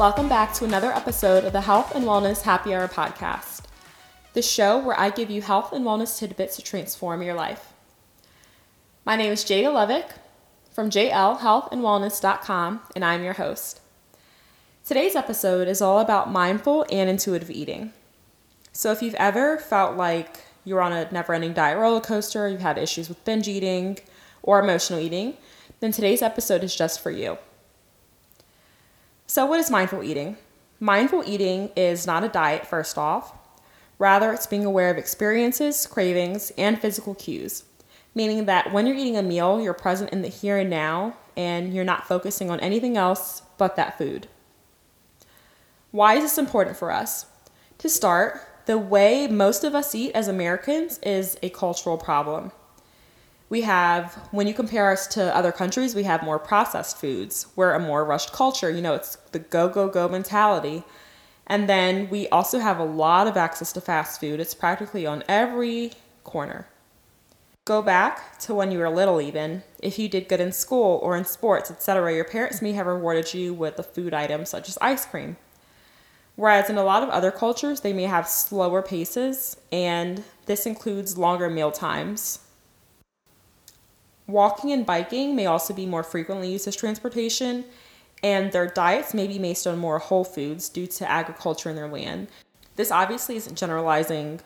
Welcome back to another episode of the Health and Wellness Happy Hour podcast, the show where I give you health and wellness tidbits to transform your life. My name is Jada Levick from jlhealthandwellness.com, and I'm your host. Today's episode is all about mindful and intuitive eating. So, if you've ever felt like you're on a never ending diet roller coaster, you've had issues with binge eating or emotional eating, then today's episode is just for you. So, what is mindful eating? Mindful eating is not a diet, first off. Rather, it's being aware of experiences, cravings, and physical cues, meaning that when you're eating a meal, you're present in the here and now and you're not focusing on anything else but that food. Why is this important for us? To start, the way most of us eat as Americans is a cultural problem we have when you compare us to other countries we have more processed foods. We're a more rushed culture. You know it's the go go go mentality. And then we also have a lot of access to fast food. It's practically on every corner. Go back to when you were little even. If you did good in school or in sports etc your parents may have rewarded you with a food item such as ice cream. Whereas in a lot of other cultures they may have slower paces and this includes longer meal times Walking and biking may also be more frequently used as transportation, and their diets may be based on more whole foods due to agriculture in their land. This obviously isn't generalizing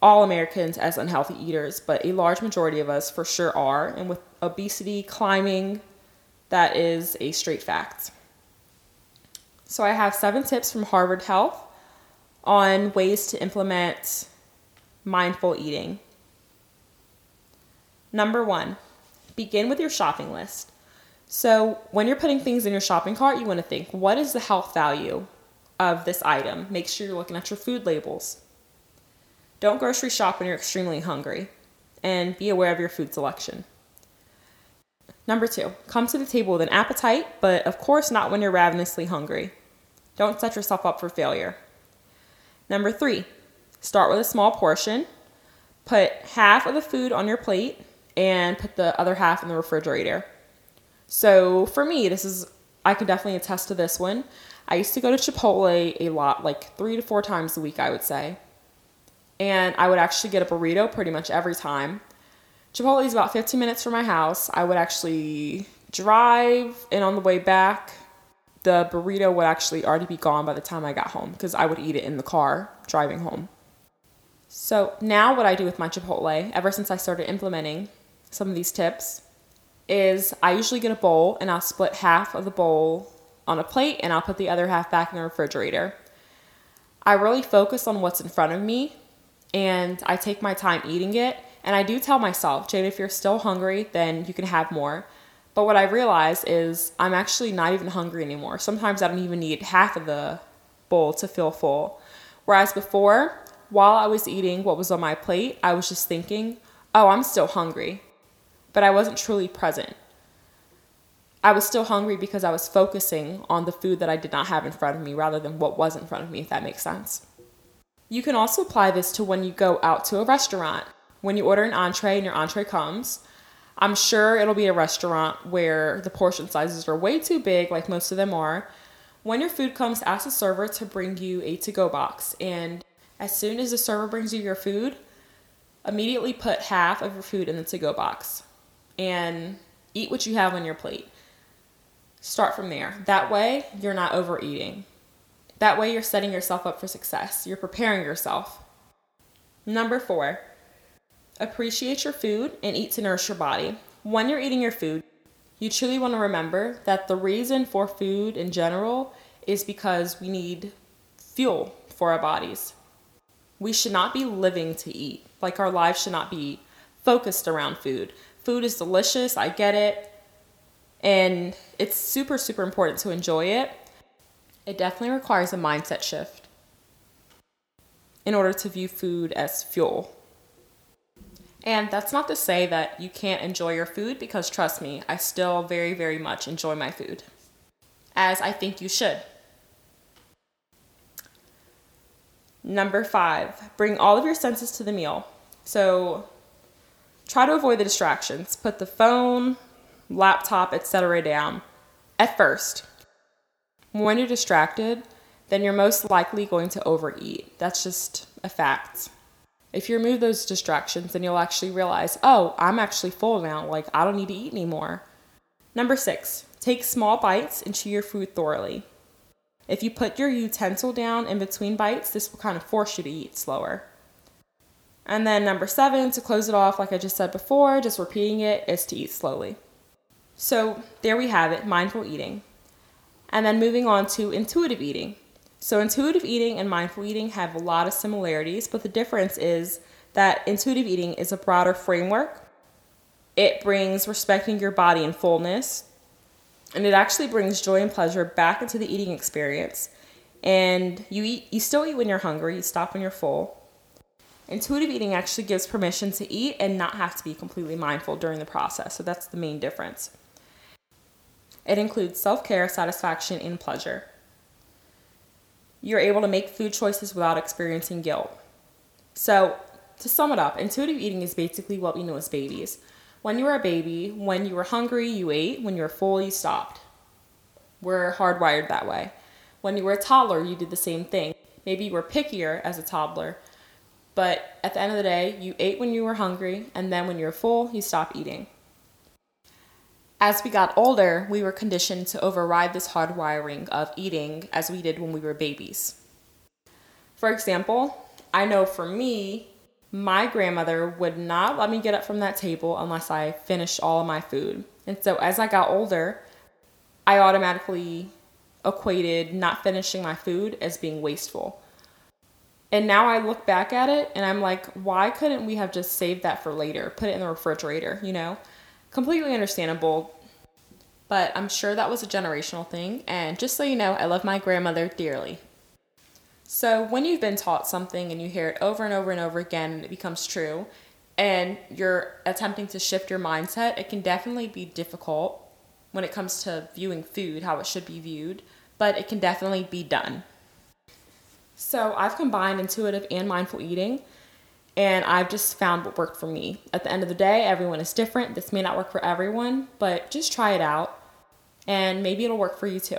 all Americans as unhealthy eaters, but a large majority of us for sure are, and with obesity climbing, that is a straight fact. So, I have seven tips from Harvard Health on ways to implement mindful eating. Number one, begin with your shopping list. So, when you're putting things in your shopping cart, you want to think what is the health value of this item? Make sure you're looking at your food labels. Don't grocery shop when you're extremely hungry, and be aware of your food selection. Number two, come to the table with an appetite, but of course not when you're ravenously hungry. Don't set yourself up for failure. Number three, start with a small portion. Put half of the food on your plate and put the other half in the refrigerator. So for me, this is, I can definitely attest to this one. I used to go to Chipotle a lot, like three to four times a week, I would say. And I would actually get a burrito pretty much every time. Chipotle is about 15 minutes from my house. I would actually drive, and on the way back, the burrito would actually already be gone by the time I got home because I would eat it in the car driving home. So now, what I do with my Chipotle, ever since I started implementing some of these tips is I usually get a bowl and I'll split half of the bowl on a plate and I'll put the other half back in the refrigerator. I really focus on what's in front of me and I take my time eating it. And I do tell myself, Jade, if you're still hungry, then you can have more. But what I realize is I'm actually not even hungry anymore. Sometimes I don't even need half of the bowl to feel full. Whereas before, while I was eating what was on my plate, I was just thinking, oh, I'm still hungry but I wasn't truly present. I was still hungry because I was focusing on the food that I did not have in front of me rather than what was in front of me, if that makes sense. You can also apply this to when you go out to a restaurant. When you order an entree and your entree comes, I'm sure it'll be a restaurant where the portion sizes are way too big, like most of them are. When your food comes, ask the server to bring you a to go box. And as soon as the server brings you your food, immediately put half of your food in the to go box and eat what you have on your plate. Start from there. That way, you're not overeating. That way, you're setting yourself up for success. You're preparing yourself. Number four, appreciate your food and eat to nourish your body. When you're eating your food, you truly want to remember that the reason for food in general is because we need fuel for our bodies. We should not be living to eat. Like our lives should not be focused around food food is delicious. I get it. And it's super, super important to enjoy it. It definitely requires a mindset shift in order to view food as fuel. And that's not to say that you can't enjoy your food because trust me, I still very, very much enjoy my food, as I think you should. Number five, bring all of your senses to the meal. So, Try to avoid the distractions. Put the phone, laptop, etc. down at first. When you're distracted, then you're most likely going to overeat. That's just a fact. If you remove those distractions, then you'll actually realize, oh, I'm actually full now. Like, I don't need to eat anymore. Number six, take small bites and chew your food thoroughly. If you put your utensil down in between bites, this will kind of force you to eat slower. And then number seven, to close it off, like I just said before, just repeating it, is to eat slowly. So there we have it mindful eating. And then moving on to intuitive eating. So, intuitive eating and mindful eating have a lot of similarities, but the difference is that intuitive eating is a broader framework. It brings respecting your body in fullness, and it actually brings joy and pleasure back into the eating experience. And you eat, you still eat when you're hungry, you stop when you're full. Intuitive eating actually gives permission to eat and not have to be completely mindful during the process. So that's the main difference. It includes self care, satisfaction, and pleasure you're able to make food choices without experiencing guilt. So, to sum it up, intuitive eating is basically what we know as babies. When you were a baby, when you were hungry, you ate. When you were full, you stopped. We're hardwired that way. When you were a toddler, you did the same thing. Maybe you were pickier as a toddler, but at the end of the day, you ate when you were hungry, and then when you were full, you stopped eating. As we got older, we were conditioned to override this hardwiring of eating as we did when we were babies. For example, I know for me, my grandmother would not let me get up from that table unless I finished all of my food. And so as I got older, I automatically equated not finishing my food as being wasteful. And now I look back at it and I'm like, why couldn't we have just saved that for later? Put it in the refrigerator, you know? completely understandable. But I'm sure that was a generational thing. And just so you know, I love my grandmother dearly. So when you've been taught something and you hear it over and over and over again and it becomes true, and you're attempting to shift your mindset, it can definitely be difficult when it comes to viewing food, how it should be viewed, but it can definitely be done. So I've combined intuitive and mindful eating and I've just found what worked for me. At the end of the day, everyone is different. This may not work for everyone, but just try it out and maybe it'll work for you too.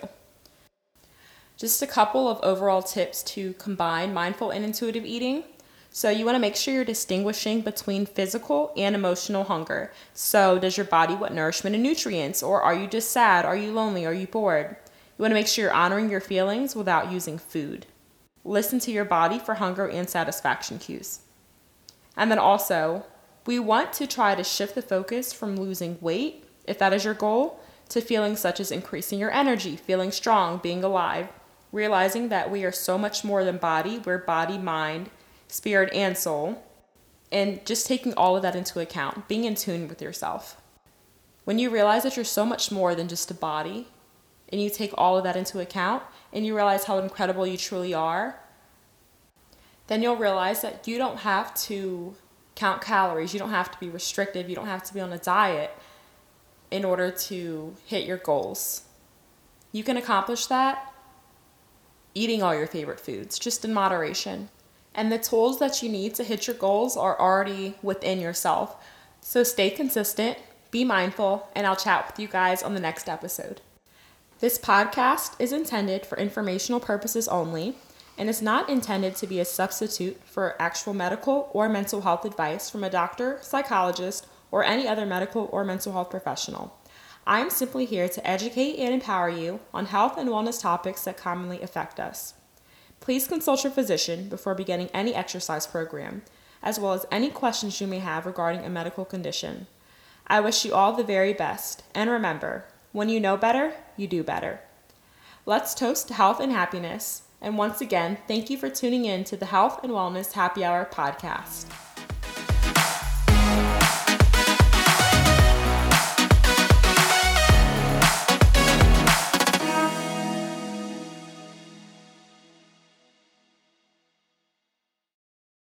Just a couple of overall tips to combine mindful and intuitive eating. So, you want to make sure you're distinguishing between physical and emotional hunger. So, does your body want nourishment and nutrients? Or are you just sad? Are you lonely? Are you bored? You want to make sure you're honoring your feelings without using food. Listen to your body for hunger and satisfaction cues. And then also, we want to try to shift the focus from losing weight, if that is your goal, to feelings such as increasing your energy, feeling strong, being alive, realizing that we are so much more than body, we're body, mind, spirit, and soul, and just taking all of that into account, being in tune with yourself. When you realize that you're so much more than just a body, and you take all of that into account, and you realize how incredible you truly are, then you'll realize that you don't have to count calories, you don't have to be restrictive, you don't have to be on a diet in order to hit your goals. You can accomplish that eating all your favorite foods, just in moderation. And the tools that you need to hit your goals are already within yourself. So stay consistent, be mindful, and I'll chat with you guys on the next episode. This podcast is intended for informational purposes only and is not intended to be a substitute for actual medical or mental health advice from a doctor, psychologist, or any other medical or mental health professional. I am simply here to educate and empower you on health and wellness topics that commonly affect us. Please consult your physician before beginning any exercise program, as well as any questions you may have regarding a medical condition. I wish you all the very best, and remember, when you know better, you do better. Let's toast to health and happiness and once again, thank you for tuning in to the Health and Wellness Happy Hour podcast.